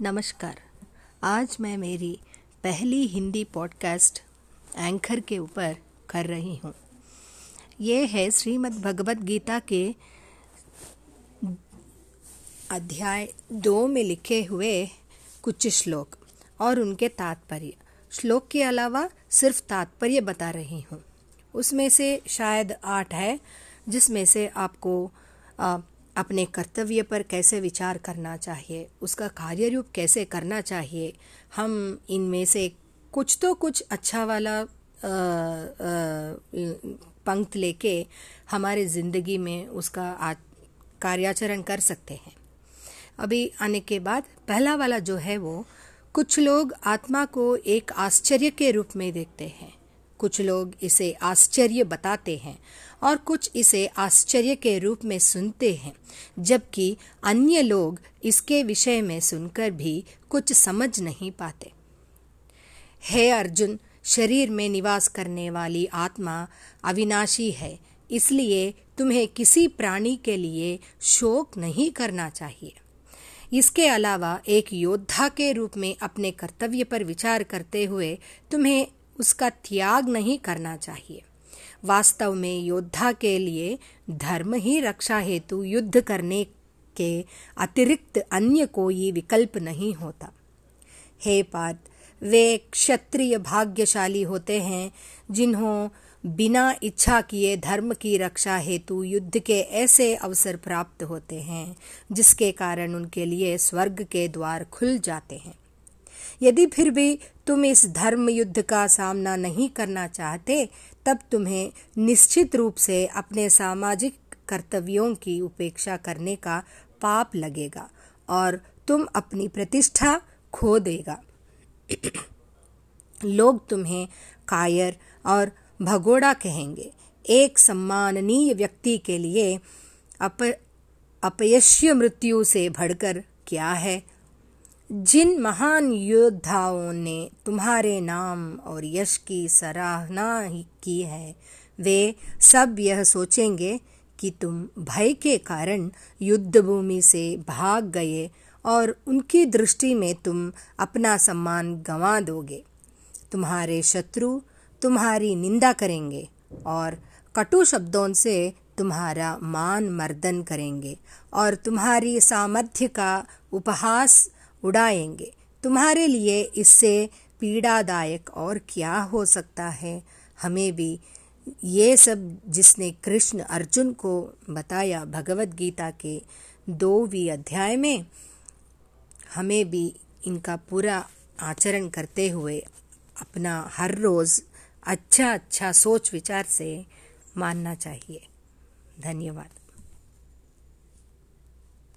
नमस्कार। आज मैं मेरी पहली हिंदी पॉडकास्ट एंकर के ऊपर कर रही हूँ। ये है श्रीमद् भगवत गीता के अध्याय दो में लिखे हुए कुछ श्लोक और उनके तात्पर्य। श्लोक के अलावा सिर्फ़ तात्पर्य बता रही हूँ। उसमें से शायद आठ है जिसमें से आपको आ, अपने कर्तव्य पर कैसे विचार करना चाहिए, उसका कार्य रूप कैसे करना चाहिए, हम इनमें से कुछ तो कुछ अच्छा वाला पंक्त लेके हमारे ज़िंदगी में उसका कार्याचरण कर सकते हैं। अभी आने के बाद पहला वाला जो है वो, कुछ लोग आत्मा को एक आश्चर्य के रूप में देखते हैं। कुछ लोग इसे आश्चर्य बताते हैं। और कुछ इसे आश्चर्य के रूप में सुनते हैं, जबकि अन्य लोग इसके विषय में सुनकर भी कुछ समझ नहीं पाते। हे अर्जुन, शरीर में निवास करने वाली आत्मा अविनाशी है, इसलिए तुम्हें किसी प्राणी के लिए शोक नहीं करना चाहिए। इसके अलावा एक योद्धा के रूप में अपने कर्तव्य पर विचार करते हुए तुम्हें उसका त्याग नहीं करना चाहिए। वास्तव में योद्धा के लिए धर्म ही रक्षा हेतु युद्ध करने के अतिरिक्त अन्य कोई विकल्प नहीं होता। हे पाद वे क्षत्रिय भाग्यशाली होते हैं, जिन्हों बिना इच्छा किए धर्म की रक्षा हेतु युद्ध के ऐसे अवसर प्राप्त होते हैं, जिसके कारण उनके लिए स्वर्ग के द्वार खुल जाते हैं। यदि फिर भी तुम इस धर्म युद्ध का सामना नहीं करना चाहते, तब तुम्हें निश्चित रूप से अपने सामाजिक कर्तव्यों की उपेक्षा करने का पाप लगेगा और तुम अपनी प्रतिष्ठा खो देगा। लोग तुम्हें कायर और भगोड़ा कहेंगे। एक सम्माननीय व्यक्ति के लिए अप, अपयश्य मृत्यु से भड़कर क्या है? जिन महान योद्धाओं ने तुम्हारे नाम और यश की सराहना ही की है, वे सब यह सोचेंगे कि तुम भय के कारण युद्ध भूमि से भाग गए और उनकी दृष्टि में तुम अपना सम्मान गंवा दोगे। तुम्हारे शत्रु तुम्हारी निंदा करेंगे और कटु शब्दों से तुम्हारा मान मर्दन करेंगे और तुम्हारी सामर्थ्य का उपहास उड़ाएँगे। तुम्हारे लिए इससे पीड़ादायक और क्या हो सकता है? हमें भी ये सब जिसने कृष्ण अर्जुन को बताया भगवत गीता के दोवी अध्याय में, हमें भी इनका पूरा आचरण करते हुए अपना हर रोज़ अच्छा अच्छा सोच विचार से मानना चाहिए। धन्यवाद।